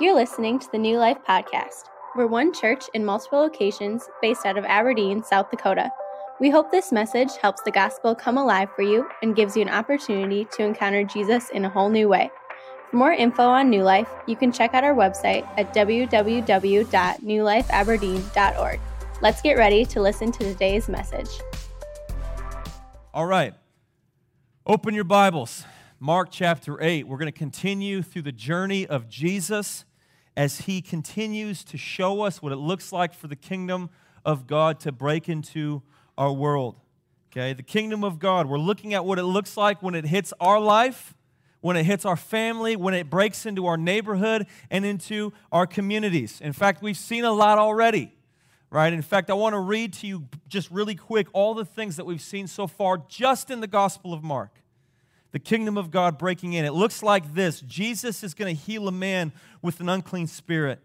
You're listening to the New Life Podcast. We're one church in multiple locations based out of Aberdeen, South Dakota. We hope this message helps the gospel come alive for you and gives you an opportunity to encounter Jesus in a whole new way. For more info on New Life, you can check out our website at www.newlifeaberdeen.org. Let's get ready to listen to today's message. All right. Open your Bibles. Mark chapter 8. We're going to continue through the journey of Jesus as he continues to show us what it looks like for the kingdom of God to break into our world. Okay, the kingdom of God. We're looking at what it looks like when it hits our life, when it hits our family, when it breaks into our neighborhood and into our communities. In fact, we've seen a lot already, right? In fact, I want to read to you just really quick all the things that we've seen so far just in the Gospel of Mark. The kingdom of God breaking in. It looks like this Jesus is going to heal a man with an unclean spirit.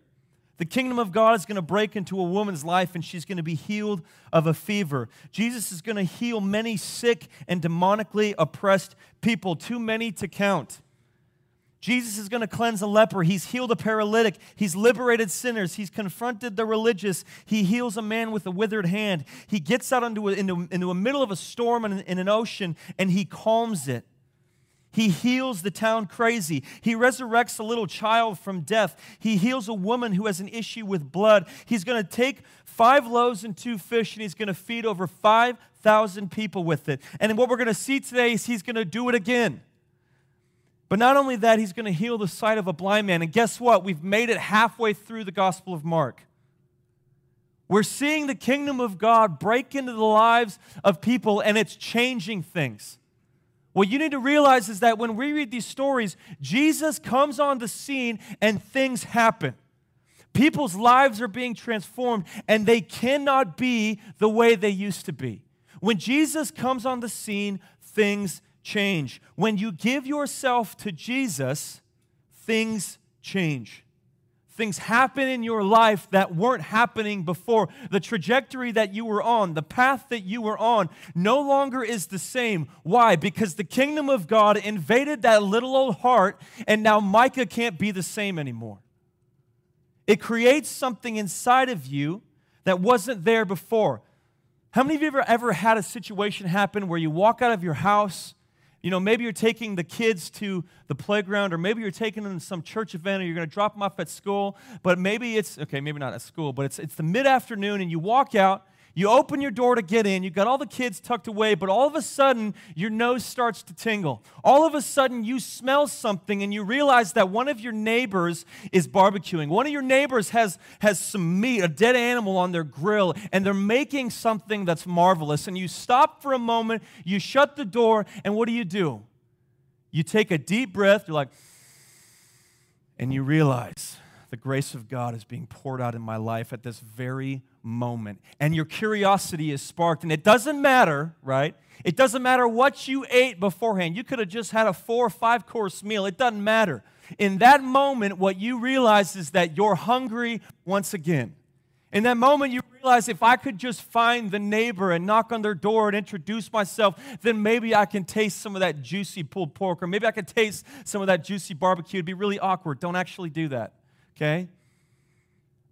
The kingdom of God is going to break into a woman's life and she's going to be healed of a fever. Jesus is going to heal many sick and demonically oppressed people, too many to count. Jesus is going to cleanse a leper. He's healed a paralytic. He's liberated sinners. He's confronted the religious. He heals a man with a withered hand. He gets out into, a, into, into the middle of a storm in, in an ocean and he calms it. He heals the town crazy. He resurrects a little child from death. He heals a woman who has an issue with blood. He's going to take five loaves and two fish and he's going to feed over 5,000 people with it. And what we're going to see today is he's going to do it again. But not only that, he's going to heal the sight of a blind man. And guess what? We've made it halfway through the Gospel of Mark. We're seeing the kingdom of God break into the lives of people and it's changing things. What you need to realize is that when we read these stories, Jesus comes on the scene and things happen. People's lives are being transformed and they cannot be the way they used to be. When Jesus comes on the scene, things change. When you give yourself to Jesus, things change things happen in your life that weren't happening before. The trajectory that you were on, the path that you were on, no longer is the same. Why? Because the kingdom of God invaded that little old heart, and now Micah can't be the same anymore. It creates something inside of you that wasn't there before. How many of you ever, ever had a situation happen where you walk out of your house you know, maybe you're taking the kids to the playground, or maybe you're taking them to some church event, or you're going to drop them off at school. But maybe it's, okay, maybe not at school, but it's, it's the mid afternoon, and you walk out you open your door to get in, you've got all the kids tucked away, but all of a sudden your nose starts to tingle. All of a sudden you smell something and you realize that one of your neighbors is barbecuing. One of your neighbors has, has some meat, a dead animal on their grill, and they're making something that's marvelous. And you stop for a moment, you shut the door, and what do you do? You take a deep breath, you're like, and you realize the grace of God is being poured out in my life at this very moment. And your curiosity is sparked. And it doesn't matter, right? It doesn't matter what you ate beforehand. You could have just had a four or five course meal. It doesn't matter. In that moment, what you realize is that you're hungry once again. In that moment, you realize if I could just find the neighbor and knock on their door and introduce myself, then maybe I can taste some of that juicy pulled pork, or maybe I could taste some of that juicy barbecue. It'd be really awkward. Don't actually do that okay?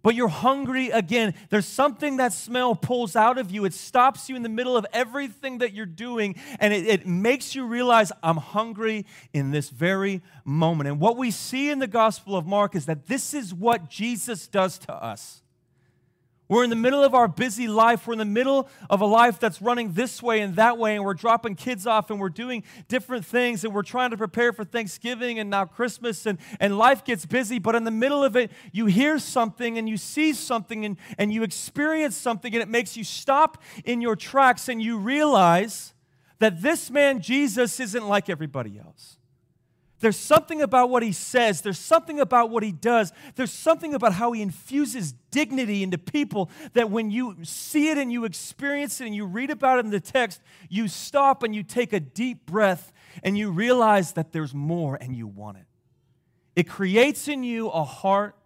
But you're hungry again. There's something that smell pulls out of you. It stops you in the middle of everything that you're doing, and it, it, makes you realize, I'm hungry in this very moment. And what we see in the Gospel of Mark is that this is what Jesus does to us. We're in the middle of our busy life. We're in the middle of a life that's running this way and that way, and we're dropping kids off and we're doing different things, and we're trying to prepare for Thanksgiving and now Christmas, and, and life gets busy. But in the middle of it, you hear something and you see something and, and you experience something, and it makes you stop in your tracks and you realize that this man, Jesus, isn't like everybody else. There's something about what he says. There's something about what he does. There's something about how he infuses dignity into people that when you see it and you experience it and you read about it in the text, you stop and you take a deep breath and you realize that there's more and you want it. It creates in you a heart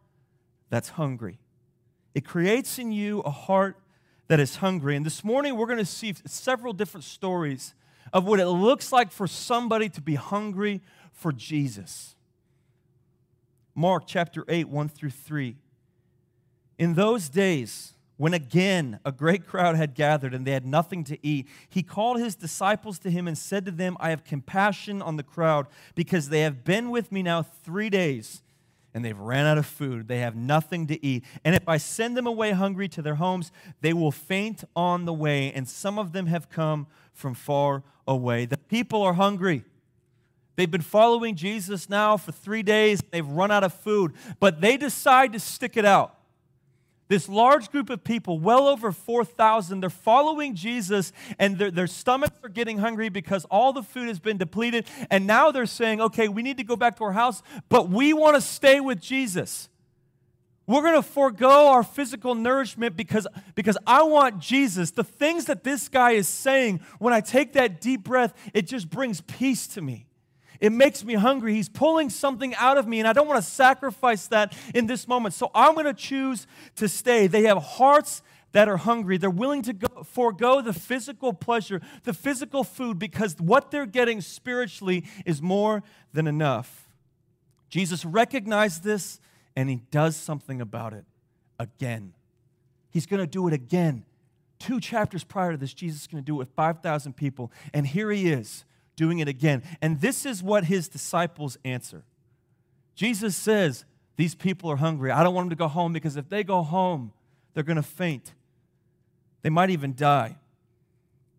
that's hungry. It creates in you a heart that is hungry. And this morning we're going to see several different stories of what it looks like for somebody to be hungry for Jesus. Mark chapter 8, 1 through 3. In those days, when again a great crowd had gathered and they had nothing to eat, he called his disciples to him and said to them, I have compassion on the crowd because they have been with me now three days and they've ran out of food. They have nothing to eat. And if I send them away hungry to their homes, they will faint on the way. And some of them have come from far away. The people are hungry. They've been following Jesus now for three days. They've run out of food, but they decide to stick it out. This large group of people, well over 4,000, they're following Jesus and their, their stomachs are getting hungry because all the food has been depleted. And now they're saying, okay, we need to go back to our house, but we want to stay with Jesus. We're going to forego our physical nourishment because, because I want Jesus. The things that this guy is saying, when I take that deep breath, it just brings peace to me. It makes me hungry. He's pulling something out of me, and I don't want to sacrifice that in this moment. So I'm going to choose to stay. They have hearts that are hungry. They're willing to go, forego the physical pleasure, the physical food, because what they're getting spiritually is more than enough. Jesus recognized this, and he does something about it again. He's going to do it again. Two chapters prior to this, Jesus is going to do it with 5,000 people, and here he is doing it again. And this is what his disciples answer. Jesus says, These people are hungry. I don't want them to go home because if they go home, they're going to faint. They might even die.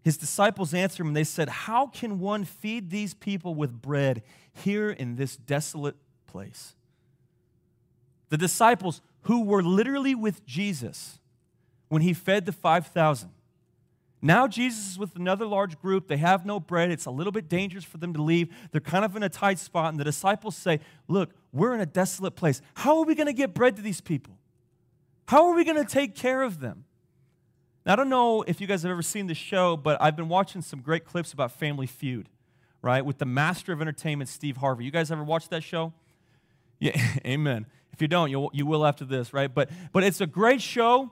His disciples answered him and they said, How can one feed these people with bread here in this desolate place? The disciples who were literally with Jesus when he fed the 5,000 now Jesus is with another large group. They have no bread. It's a little bit dangerous for them to leave. They're kind of in a tight spot. And the disciples say, Look, we're in a desolate place. How are we going to get bread to these people? How are we going to take care of them? Now, I don't know if you guys have ever seen the show, but I've been watching some great clips about Family Feud, right? With the master of entertainment, Steve Harvey. You guys ever watch that show? Yeah, amen. If you don't, you'll, you will after this, right? But, but it's a great show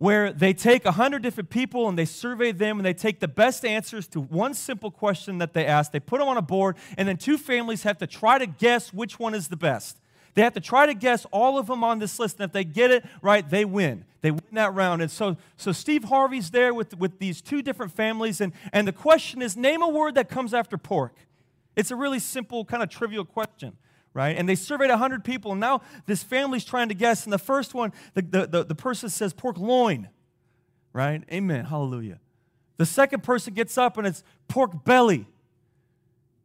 where they take 100 different people and they survey them and they take the best answers to one simple question that they ask. They put them on a board, and then two families have to try to guess which one is the best. They have to try to guess all of them on this list, and if they get it right, they win. They win that round. And so, so Steve Harvey's there with, with these two different families, and, and the question is name a word that comes after pork. It's a really simple, kind of trivial question right? And they surveyed 100 people, and now this family's trying to guess. And the first one, the, the, the, the person says pork loin, right? Amen. Hallelujah. The second person gets up and it's pork belly.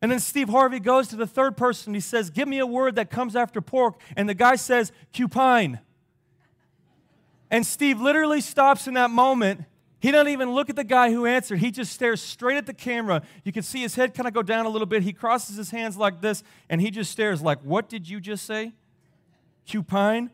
And then Steve Harvey goes to the third person. He says, Give me a word that comes after pork. And the guy says, cupine. And Steve literally stops in that moment he doesn't even look at the guy who answered. He just stares straight at the camera. You can see his head kind of go down a little bit. He crosses his hands like this, and he just stares like, What did you just say? Cupine?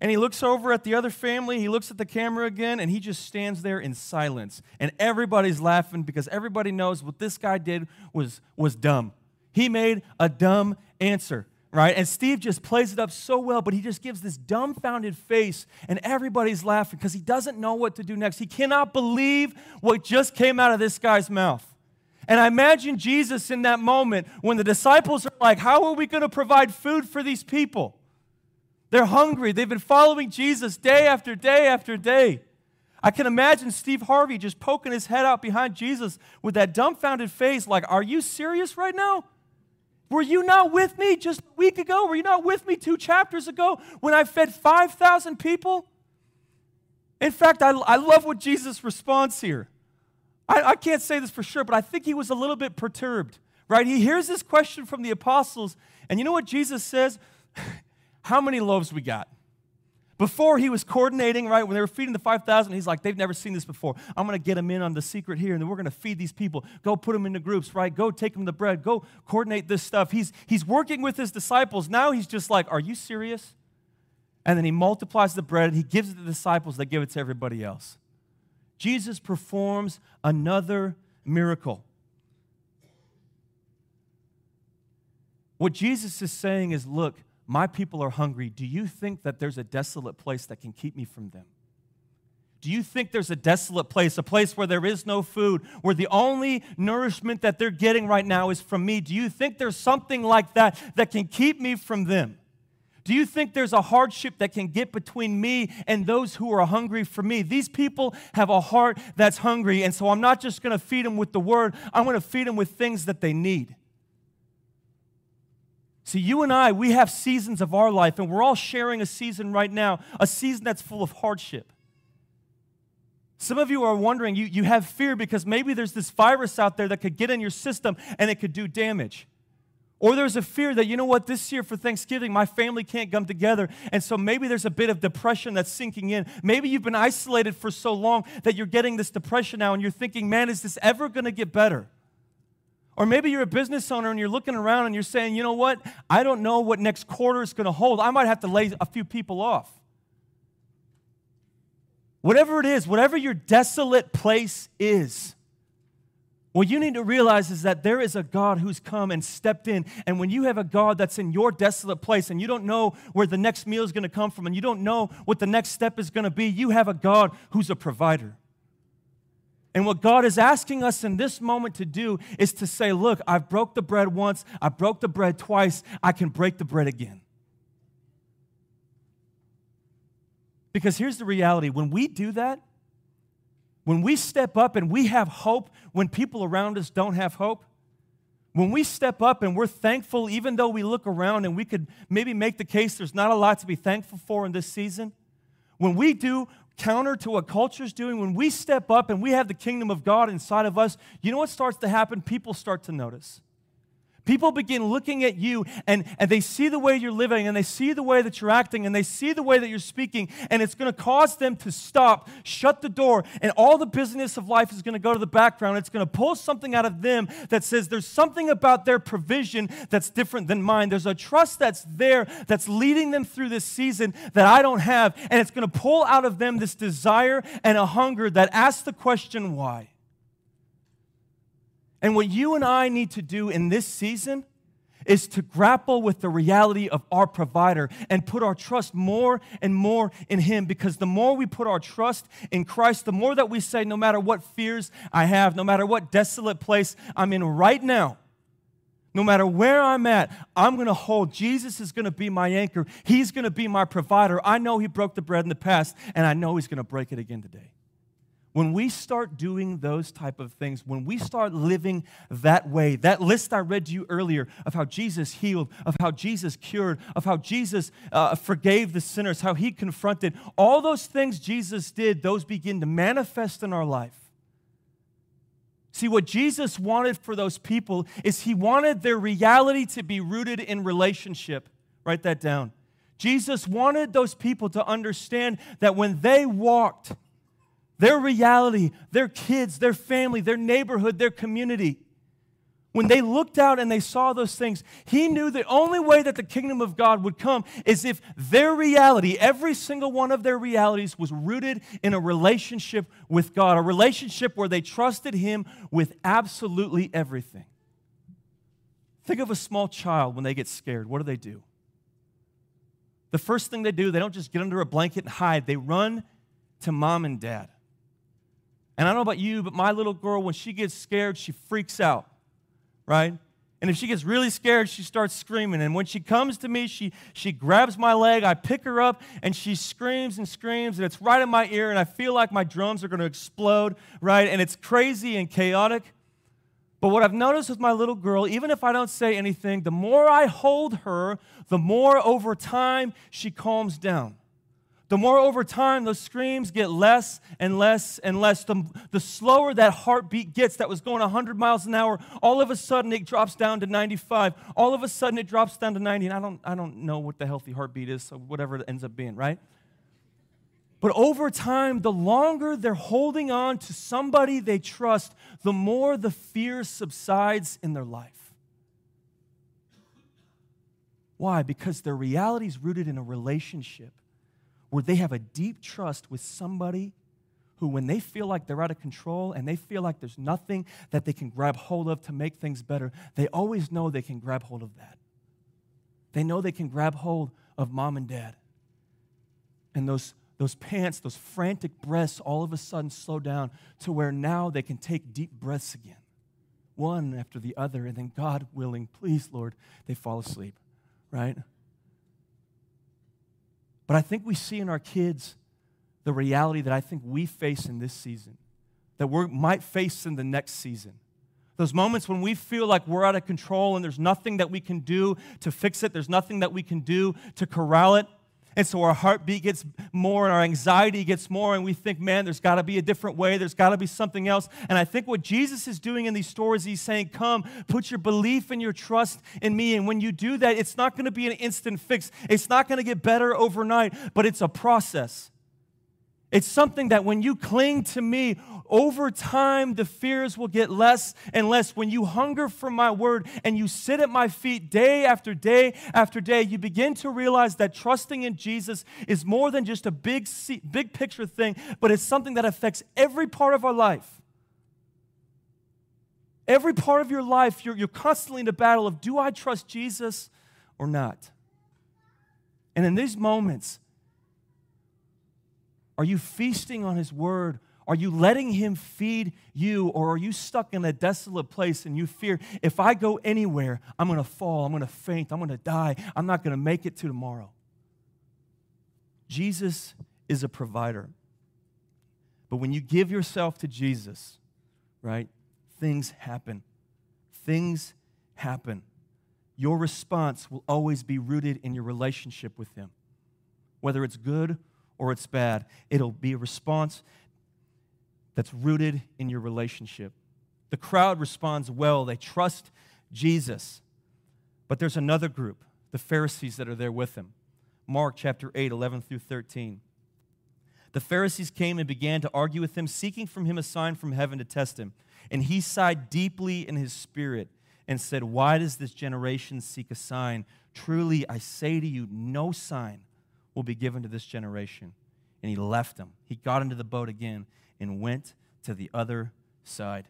And he looks over at the other family. He looks at the camera again, and he just stands there in silence. And everybody's laughing because everybody knows what this guy did was, was dumb. He made a dumb answer right? And Steve just plays it up so well, but he just gives this dumbfounded face, and everybody's laughing because he doesn't know what to do next. He cannot believe what just came out of this guy's mouth. And I imagine Jesus in that moment when the disciples are like, How are we going to provide food for these people? They're hungry. They've been following Jesus day after day after day. I can imagine Steve Harvey just poking his head out behind Jesus with that dumbfounded face, like, Are you serious right now? Were you not with me just a week ago? Were you not with me two chapters ago when I fed 5,000 people? In fact, I, I love what Jesus responds here. I, I can't say this for sure, but I think he was a little bit perturbed, right? He hears this question from the apostles, and you know what Jesus says? How many loaves we got? Before he was coordinating, right, when they were feeding the 5,000, he's like, they've never seen this before. I'm going to get them in on the secret here, and then we're going to feed these people. Go put them into groups, right? Go take them the bread. Go coordinate this stuff. He's, he's working with his disciples. Now he's just like, are you serious? And then he multiplies the bread. He gives it to the disciples. They give it to everybody else. Jesus performs another miracle. What Jesus is saying is, look, my people are hungry. Do you think that there's a desolate place that can keep me from them? Do you think there's a desolate place, a place where there is no food, where the only nourishment that they're getting right now is from me? Do you think there's something like that that can keep me from them? Do you think there's a hardship that can get between me and those who are hungry for me? These people have a heart that's hungry, and so I'm not just going to feed them with the word, I'm going to feed them with things that they need. See, you and I, we have seasons of our life, and we're all sharing a season right now, a season that's full of hardship. Some of you are wondering, you, you have fear because maybe there's this virus out there that could get in your system and it could do damage. Or there's a fear that, you know what, this year for Thanksgiving, my family can't come together. And so maybe there's a bit of depression that's sinking in. Maybe you've been isolated for so long that you're getting this depression now and you're thinking, man, is this ever going to get better? Or maybe you're a business owner and you're looking around and you're saying, you know what, I don't know what next quarter is going to hold. I might have to lay a few people off. Whatever it is, whatever your desolate place is, what you need to realize is that there is a God who's come and stepped in. And when you have a God that's in your desolate place and you don't know where the next meal is going to come from and you don't know what the next step is going to be, you have a God who's a provider. And what God is asking us in this moment to do is to say, Look, I've broke the bread once, I broke the bread twice, I can break the bread again. Because here's the reality. When we do that, when we step up and we have hope when people around us don't have hope, when we step up and we're thankful, even though we look around and we could maybe make the case there's not a lot to be thankful for in this season, when we do counter to what culture is doing, when we step up and we have the kingdom of God inside of us, you know what starts to happen? People start to notice. People begin looking at you and, and they see the way you're living and they see the way that you're acting and they see the way that you're speaking, and it's going to cause them to stop, shut the door, and all the business of life is going to go to the background. It's going to pull something out of them that says there's something about their provision that's different than mine. There's a trust that's there that's leading them through this season that I don't have, and it's going to pull out of them this desire and a hunger that asks the question, why? And what you and I need to do in this season is to grapple with the reality of our provider and put our trust more and more in Him. Because the more we put our trust in Christ, the more that we say, no matter what fears I have, no matter what desolate place I'm in right now, no matter where I'm at, I'm going to hold. Jesus is going to be my anchor. He's going to be my provider. I know He broke the bread in the past, and I know He's going to break it again today when we start doing those type of things when we start living that way that list i read to you earlier of how jesus healed of how jesus cured of how jesus uh, forgave the sinners how he confronted all those things jesus did those begin to manifest in our life. See what jesus wanted for those people is he wanted their reality to be rooted in relationship. Write that down. Jesus wanted those people to understand that when they walked their reality, their kids, their family, their neighborhood, their community. When they looked out and they saw those things, he knew the only way that the kingdom of God would come is if their reality, every single one of their realities, was rooted in a relationship with God, a relationship where they trusted Him with absolutely everything. Think of a small child when they get scared. What do they do? The first thing they do, they don't just get under a blanket and hide, they run to mom and dad. And I don't know about you, but my little girl, when she gets scared, she freaks out, right? And if she gets really scared, she starts screaming. And when she comes to me, she, she grabs my leg, I pick her up, and she screams and screams, and it's right in my ear, and I feel like my drums are going to explode, right? And it's crazy and chaotic. But what I've noticed with my little girl, even if I don't say anything, the more I hold her, the more over time she calms down the more over time those screams get less and less and less. The, the slower that heartbeat gets that was going 100 miles an hour, all of a sudden it drops down to 95. All of a sudden it drops down to 90. And I don't, I don't know what the healthy heartbeat is, so whatever it ends up being, right? But over time, the longer they're holding on to somebody they trust, the more the fear subsides in their life. Why? Because their reality is rooted in a relationship where they have a deep trust with somebody who, when they feel like they're out of control and they feel like there's nothing that they can grab hold of to make things better, they always know they can grab hold of that. They know they can grab hold of mom and dad. And those, those pants, those frantic breaths, all of a sudden slow down to where now they can take deep breaths again, one after the other, and then, God willing, please, Lord, they fall asleep, right? But I think we see in our kids the reality that I think we face in this season, that we might face in the next season. Those moments when we feel like we're out of control and there's nothing that we can do to fix it, there's nothing that we can do to corral it. And so our heartbeat gets more and our anxiety gets more, and we think, man, there's got to be a different way. There's got to be something else. And I think what Jesus is doing in these stories, he's saying, come, put your belief and your trust in me. And when you do that, it's not going to be an instant fix, it's not going to get better overnight, but it's a process. It's something that when you cling to me, over time the fears will get less and less. When you hunger for my word and you sit at my feet day after day after day, you begin to realize that trusting in Jesus is more than just a big, big picture thing, but it's something that affects every part of our life. Every part of your life, you're, you're constantly in a battle of do I trust Jesus or not? And in these moments, are you feasting on His Word? Are you letting Him feed you? Or are you stuck in a desolate place and you fear, if I go anywhere, I'm going to fall, I'm going to faint, I'm going to die, I'm not going to make it to tomorrow? Jesus is a provider. But when you give yourself to Jesus, right, things happen. Things happen. Your response will always be rooted in your relationship with Him, whether it's good or it's bad. It'll be a response that's rooted in your relationship. The crowd responds well, they trust Jesus. But there's another group, the Pharisees that are there with him. Mark chapter 8, 11 through 13. The Pharisees came and began to argue with him, seeking from him a sign from heaven to test him. And he sighed deeply in his spirit and said, Why does this generation seek a sign? Truly, I say to you, no sign will be given to this generation. And he left them. He got into the boat again and went to the other side.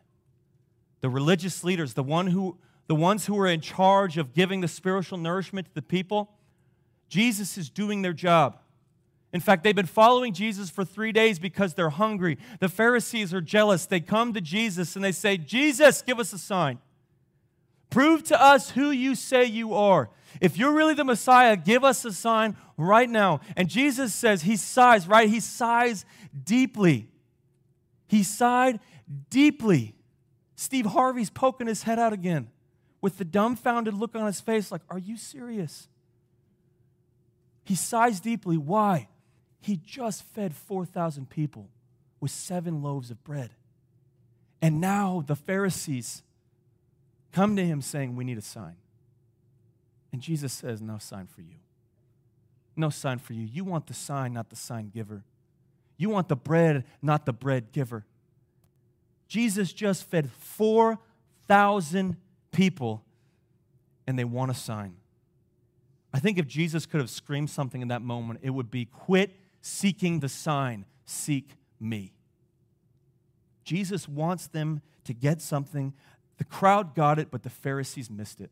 The religious leaders, the, one who, the ones who were in charge of giving the spiritual nourishment to the people, Jesus is doing their job. In fact, they've been following Jesus for three days because they're hungry. The Pharisees are jealous. They come to Jesus and they say, Jesus, give us a sign. Prove to us who you say you are. If you're really the Messiah, give us a sign right now. And Jesus says he sighs, right? He sighs deeply. He sighed deeply. Steve Harvey's poking his head out again with the dumbfounded look on his face, like, Are you serious? He sighs deeply. Why? He just fed 4,000 people with seven loaves of bread. And now the Pharisees come to him saying, We need a sign. And Jesus says, No sign for you. No sign for you. You want the sign, not the sign giver. You want the bread, not the bread giver. Jesus just fed 4,000 people, and they want a sign. I think if Jesus could have screamed something in that moment, it would be quit seeking the sign, seek me. Jesus wants them to get something. The crowd got it, but the Pharisees missed it.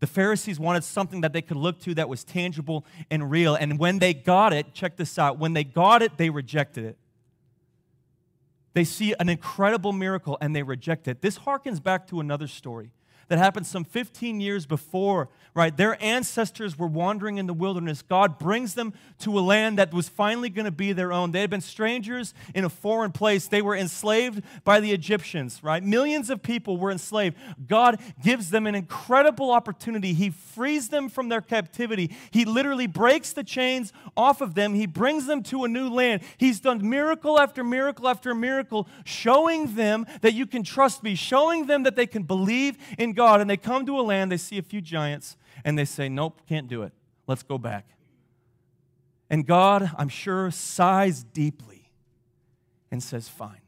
The Pharisees wanted something that they could look to that was tangible and real. And when they got it, check this out when they got it, they rejected it. They see an incredible miracle and they reject it. This harkens back to another story that happened some 15 years before, right? Their ancestors were wandering in the wilderness. God brings them to a land that was finally going to be their own. They had been strangers in a foreign place. They were enslaved by the Egyptians, right? Millions of people were enslaved. God gives them an incredible opportunity. He frees them from their captivity. He literally breaks the chains off of them. He brings them to a new land. He's done miracle after miracle after miracle, showing them that you can trust me, showing them that they can believe in God and they come to a land, they see a few giants, and they say, Nope, can't do it. Let's go back. And God, I'm sure, sighs deeply and says, Fine.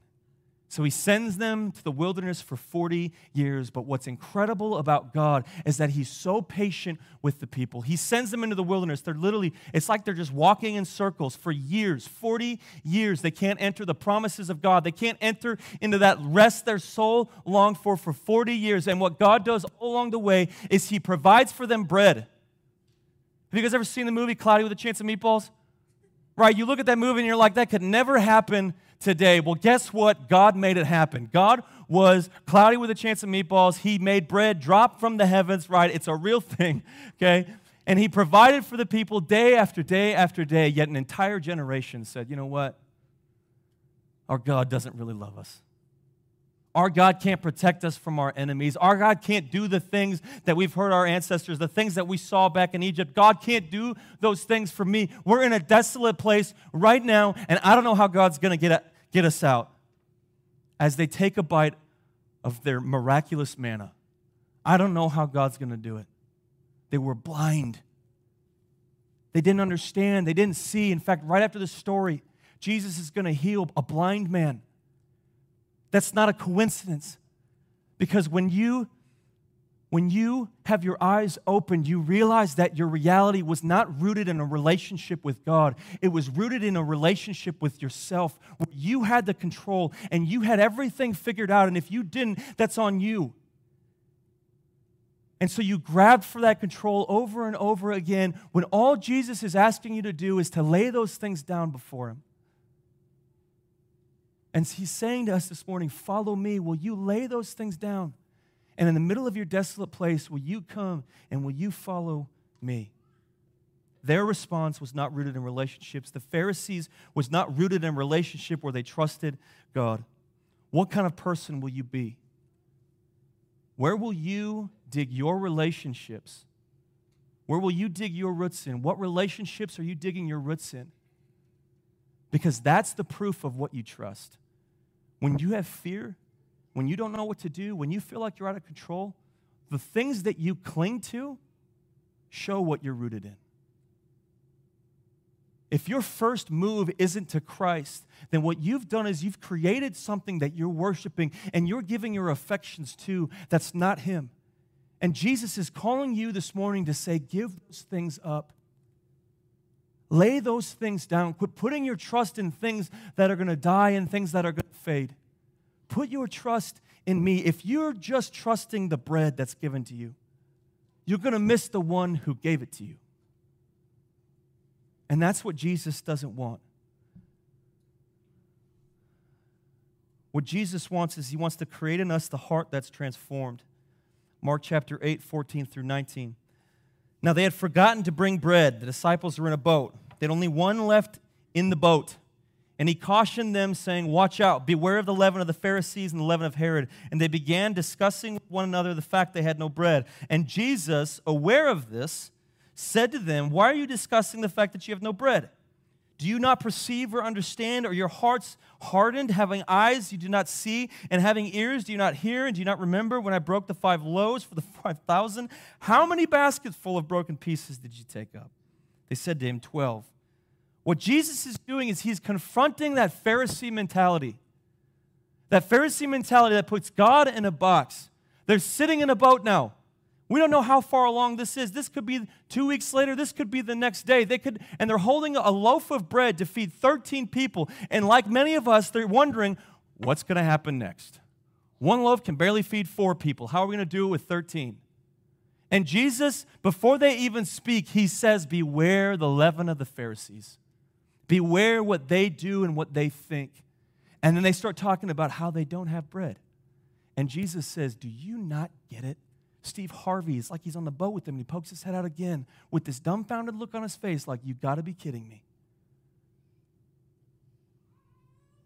So he sends them to the wilderness for 40 years. But what's incredible about God is that he's so patient with the people. He sends them into the wilderness. They're literally, it's like they're just walking in circles for years 40 years. They can't enter the promises of God, they can't enter into that rest their soul longed for for 40 years. And what God does all along the way is he provides for them bread. Have you guys ever seen the movie Cloudy with a Chance of Meatballs? Right? You look at that movie and you're like, that could never happen today. Well, guess what? God made it happen. God was cloudy with a chance of meatballs. He made bread drop from the heavens, right? It's a real thing, okay? And he provided for the people day after day after day, yet an entire generation said, you know what? Our God doesn't really love us. Our God can't protect us from our enemies. Our God can't do the things that we've heard our ancestors, the things that we saw back in Egypt. God can't do those things for me. We're in a desolate place right now, and I don't know how God's going to get, get us out. As they take a bite of their miraculous manna, I don't know how God's going to do it. They were blind. They didn't understand. They didn't see. In fact, right after the story, Jesus is going to heal a blind man. That's not a coincidence. Because when you when you have your eyes open, you realize that your reality was not rooted in a relationship with God. It was rooted in a relationship with yourself where you had the control and you had everything figured out. And if you didn't, that's on you. And so you grabbed for that control over and over again when all Jesus is asking you to do is to lay those things down before Him. And he's saying to us this morning, Follow me. Will you lay those things down? And in the middle of your desolate place, will you come and will you follow me? Their response was not rooted in relationships. The Pharisees was not rooted in relationship where they trusted God. What kind of person will you be? Where will you dig your relationships? Where will you dig your roots in? What relationships are you digging your roots in? Because that's the proof of what you trust. When you have fear, when you don't know what to do, when you feel like you're out of control, the things that you cling to show what you're rooted in. If your first move isn't to Christ, then what you've done is you've created something that you're worshiping and you're giving your affections to that's not Him. And Jesus is calling you this morning to say, give those things up Lay those things down. Quit putting your trust in things that are going to die and things that are going to fade. Put your trust in me. If you're just trusting the bread that's given to you, you're going to miss the one who gave it to you. And that's what Jesus doesn't want. What Jesus wants is he wants to create in us the heart that's transformed. Mark chapter 8, 14 through 19. Now they had forgotten to bring bread. The disciples were in a boat. They had only one left in the boat. And he cautioned them, saying, Watch out, beware of the leaven of the Pharisees and the leaven of Herod. And they began discussing with one another the fact they had no bread. And Jesus, aware of this, said to them, Why are you discussing the fact that you have no bread? Do you not perceive or understand? Are your hearts hardened? Having eyes you do not see, and having ears do you not hear? And do you not remember when I broke the five loaves for the five thousand? How many baskets full of broken pieces did you take up? They said to him, Twelve. What Jesus is doing is he's confronting that Pharisee mentality. That Pharisee mentality that puts God in a box. They're sitting in a boat now. We don't know how far along this is. This could be two weeks later. This could be the next day. They could, and they're holding a loaf of bread to feed 13 people. And like many of us, they're wondering, what's going to happen next? One loaf can barely feed four people. How are we going to do it with 13? And Jesus, before they even speak, he says, Beware the leaven of the Pharisees. Beware what they do and what they think. And then they start talking about how they don't have bread. And Jesus says, Do you not get it? Steve Harvey is like he's on the boat with them and he pokes his head out again with this dumbfounded look on his face, like, You've got to be kidding me.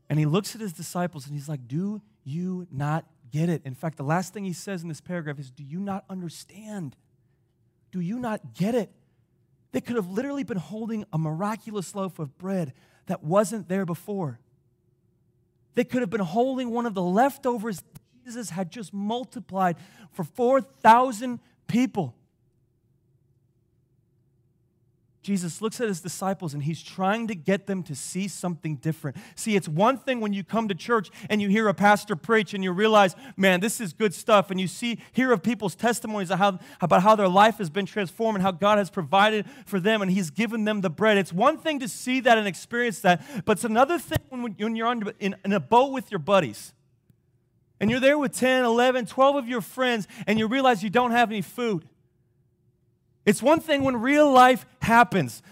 And he looks at his disciples and he's like, Do you not get it? In fact, the last thing he says in this paragraph is, Do you not understand? Do you not get it? They could have literally been holding a miraculous loaf of bread that wasn't there before. They could have been holding one of the leftovers Jesus had just multiplied for 4,000 people. Jesus looks at his disciples and he's trying to get them to see something different. See, it's one thing when you come to church and you hear a pastor preach and you realize, man, this is good stuff, and you see hear of people's testimonies how, about how their life has been transformed and how God has provided for them and he's given them the bread. It's one thing to see that and experience that, but it's another thing when, when you're on, in, in a boat with your buddies and you're there with 10, 11, 12 of your friends and you realize you don't have any food. It's one thing when real life happens.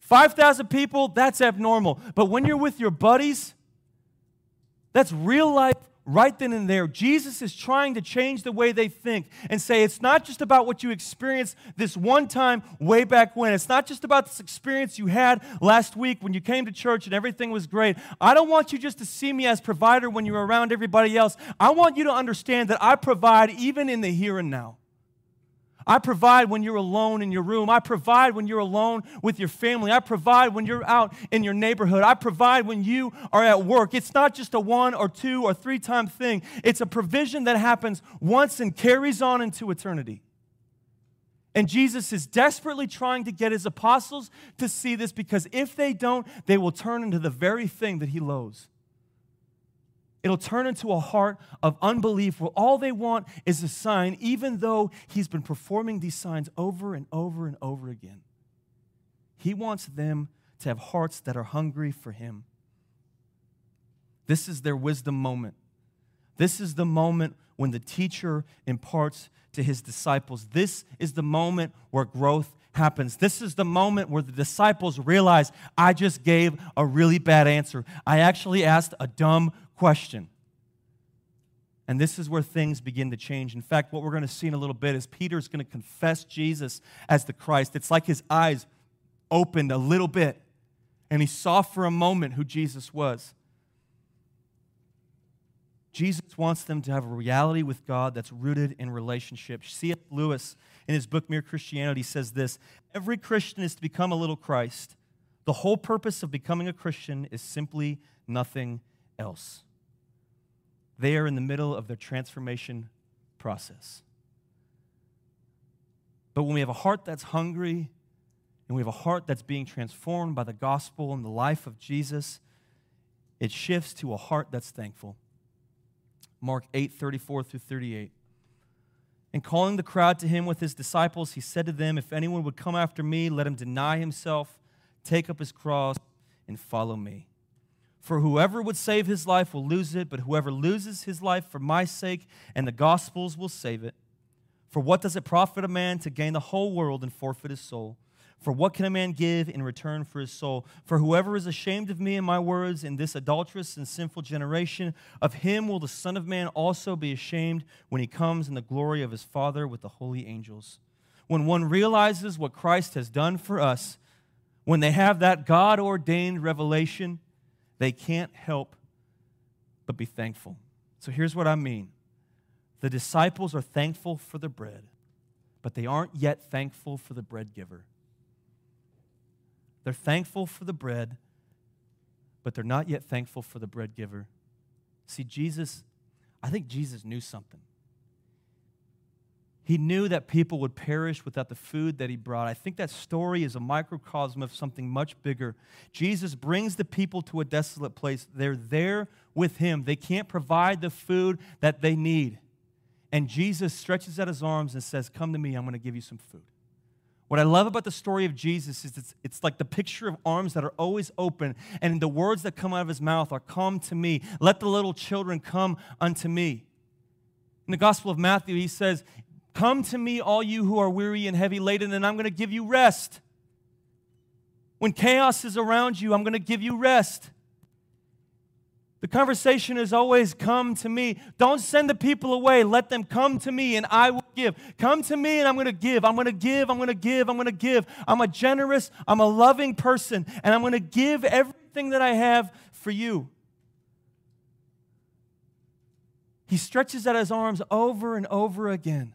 5,000 people, that's abnormal. But when you're with your buddies, that's real life right then and there. Jesus is trying to change the way they think and say it's not just about what you experienced this one time way back when. It's not just about this experience you had last week when you came to church and everything was great. I don't want you just to see me as provider when you're around everybody else. I want you to understand that I provide even in the here and now. I provide when you're alone in your room. I provide when you're alone with your family. I provide when you're out in your neighborhood. I provide when you are at work. It's not just a one or two or three time thing, it's a provision that happens once and carries on into eternity. And Jesus is desperately trying to get his apostles to see this because if they don't, they will turn into the very thing that he loathes. It'll turn into a heart of unbelief where all they want is a sign, even though he's been performing these signs over and over and over again. He wants them to have hearts that are hungry for him. This is their wisdom moment. This is the moment when the teacher imparts to his disciples. This is the moment where growth happens. This is the moment where the disciples realize I just gave a really bad answer. I actually asked a dumb question. And this is where things begin to change. In fact, what we're going to see in a little bit is Peter's going to confess Jesus as the Christ. It's like his eyes opened a little bit, and he saw for a moment who Jesus was. Jesus wants them to have a reality with God that's rooted in relationship. C.S. Lewis, in his book Mere Christianity, says this Every Christian is to become a little Christ. The whole purpose of becoming a Christian is simply nothing else. They are in the middle of their transformation process. But when we have a heart that's hungry and we have a heart that's being transformed by the gospel and the life of Jesus, it shifts to a heart that's thankful. Mark 8 34 through 38. And calling the crowd to him with his disciples, he said to them, If anyone would come after me, let him deny himself, take up his cross, and follow me. For whoever would save his life will lose it, but whoever loses his life for my sake and the gospel's will save it. For what does it profit a man to gain the whole world and forfeit his soul? For what can a man give in return for his soul? For whoever is ashamed of me and my words in this adulterous and sinful generation, of him will the Son of Man also be ashamed when he comes in the glory of his Father with the holy angels. When one realizes what Christ has done for us, when they have that God ordained revelation, they can't help but be thankful. So here's what I mean the disciples are thankful for the bread, but they aren't yet thankful for the bread giver. They're thankful for the bread, but they're not yet thankful for the bread giver. See, Jesus, I think Jesus knew something. He knew that people would perish without the food that he brought. I think that story is a microcosm of something much bigger. Jesus brings the people to a desolate place. They're there with him. They can't provide the food that they need. And Jesus stretches out his arms and says, Come to me, I'm going to give you some food. What I love about the story of Jesus is it's, it's like the picture of arms that are always open, and the words that come out of his mouth are, Come to me. Let the little children come unto me. In the Gospel of Matthew, he says, Come to me, all you who are weary and heavy laden, and I'm going to give you rest. When chaos is around you, I'm going to give you rest. The conversation is always come to me. Don't send the people away. Let them come to me and I will give. Come to me and I'm going to give. I'm going to give. I'm going to give. I'm going to give. I'm a generous, I'm a loving person, and I'm going to give everything that I have for you. He stretches out his arms over and over again.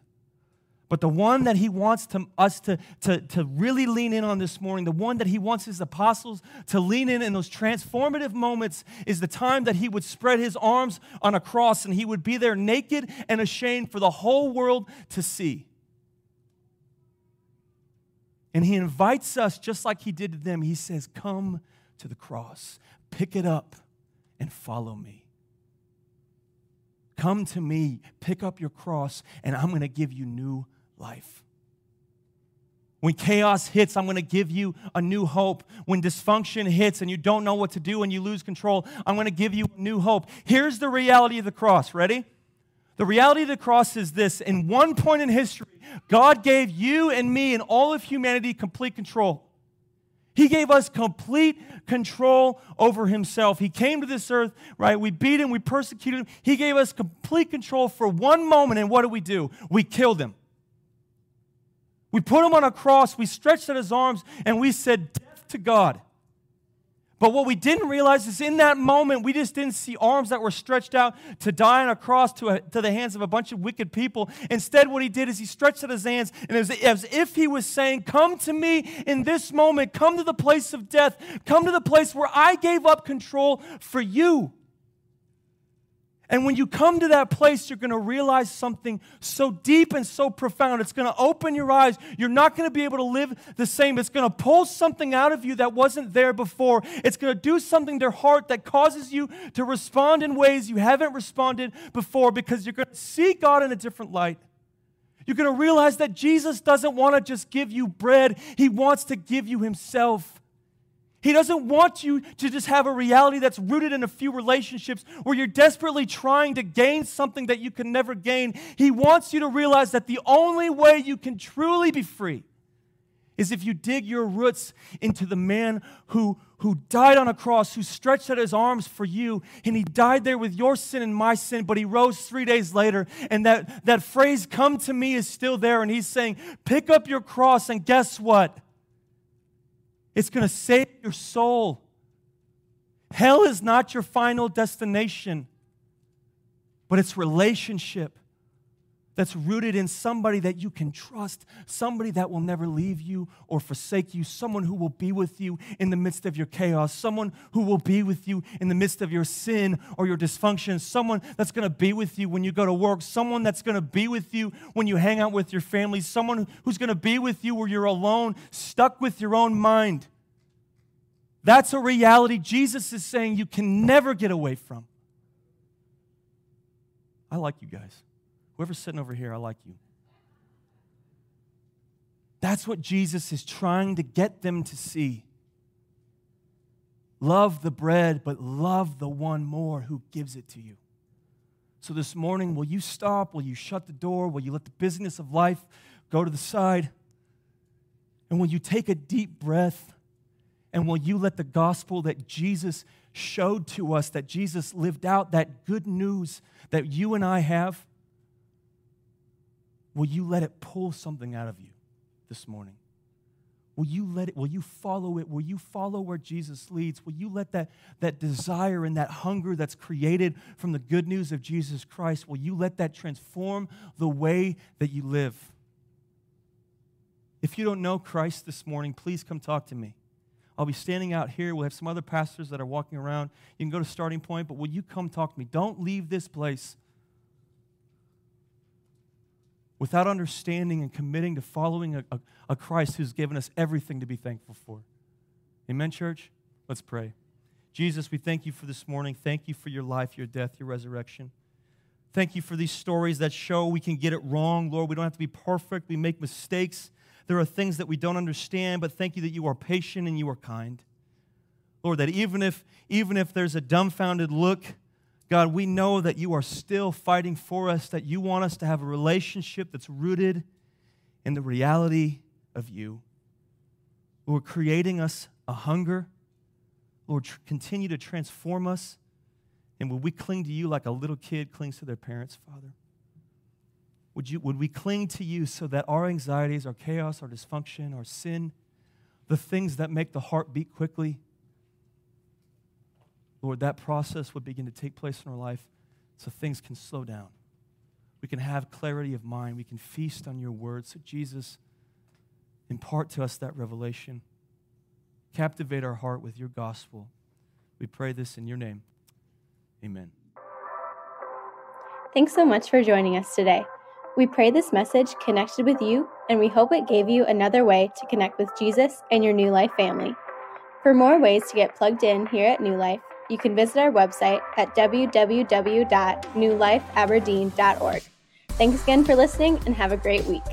But the one that he wants to, us to, to, to really lean in on this morning, the one that he wants his apostles to lean in in those transformative moments, is the time that he would spread his arms on a cross and he would be there naked and ashamed for the whole world to see. And he invites us, just like he did to them, he says, Come to the cross, pick it up, and follow me. Come to me, pick up your cross, and I'm going to give you new life. When chaos hits, I'm going to give you a new hope. When dysfunction hits and you don't know what to do and you lose control, I'm going to give you new hope. Here's the reality of the cross. Ready? The reality of the cross is this in one point in history, God gave you and me and all of humanity complete control. He gave us complete control over himself. He came to this earth, right? We beat him, we persecuted him. He gave us complete control for one moment, and what did we do? We killed him. We put him on a cross, we stretched out his arms, and we said, Death to God. But what we didn't realize is in that moment, we just didn't see arms that were stretched out to die on a cross to, a, to the hands of a bunch of wicked people. Instead, what he did is he stretched out his hands, and it was as if he was saying, Come to me in this moment, come to the place of death, come to the place where I gave up control for you. And when you come to that place, you're going to realize something so deep and so profound. It's going to open your eyes. You're not going to be able to live the same. It's going to pull something out of you that wasn't there before. It's going to do something to your heart that causes you to respond in ways you haven't responded before because you're going to see God in a different light. You're going to realize that Jesus doesn't want to just give you bread, He wants to give you Himself. He doesn't want you to just have a reality that's rooted in a few relationships where you're desperately trying to gain something that you can never gain. He wants you to realize that the only way you can truly be free is if you dig your roots into the man who, who died on a cross, who stretched out his arms for you, and he died there with your sin and my sin, but he rose three days later. And that, that phrase, come to me, is still there. And he's saying, pick up your cross, and guess what? It's going to save your soul. Hell is not your final destination, but it's relationship that's rooted in somebody that you can trust, somebody that will never leave you or forsake you, someone who will be with you in the midst of your chaos, someone who will be with you in the midst of your sin or your dysfunction, someone that's going to be with you when you go to work, someone that's going to be with you when you hang out with your family, someone who's going to be with you where you're alone, stuck with your own mind. That's a reality Jesus is saying you can never get away from. I like you guys. Whoever's sitting over here, I like you. That's what Jesus is trying to get them to see. Love the bread, but love the one more who gives it to you. So this morning, will you stop? Will you shut the door? Will you let the busyness of life go to the side? And will you take a deep breath? And will you let the gospel that Jesus showed to us, that Jesus lived out, that good news that you and I have, Will you let it pull something out of you this morning? Will you let it, will you follow it? Will you follow where Jesus leads? Will you let that, that desire and that hunger that's created from the good news of Jesus Christ, will you let that transform the way that you live? If you don't know Christ this morning, please come talk to me. I'll be standing out here. We'll have some other pastors that are walking around. You can go to starting point, but will you come talk to me? Don't leave this place without understanding and committing to following a, a, a, Christ who's given us everything to be thankful for. Amen, church? Let's pray. Jesus, we thank you for this morning. Thank you for your life, your death, your resurrection. Thank you for these stories that show we can get it wrong, Lord. We don't have to be perfect, we make mistakes. There are things that we don't understand, but thank you that you are patient and you are kind. Lord, that even if, even if there's a dumbfounded look, God, we know that you are still fighting for us, that you want us to have a relationship that's rooted in the reality of you. Lord, creating us a hunger. Lord, tr- continue to transform us. And would we cling to you like a little kid clings to their parents, Father? Would, you, would we cling to you so that our anxieties, our chaos, our dysfunction, our sin, the things that make the heart beat quickly, Lord, that process would begin to take place in our life so things can slow down. We can have clarity of mind. We can feast on your word. So, Jesus, impart to us that revelation. Captivate our heart with your gospel. We pray this in your name. Amen. Thanks so much for joining us today. We pray this message connected with you, and we hope it gave you another way to connect with Jesus and your New Life family. For more ways to get plugged in here at New Life, you can visit our website at www.newlifeaberdeen.org. Thanks again for listening and have a great week.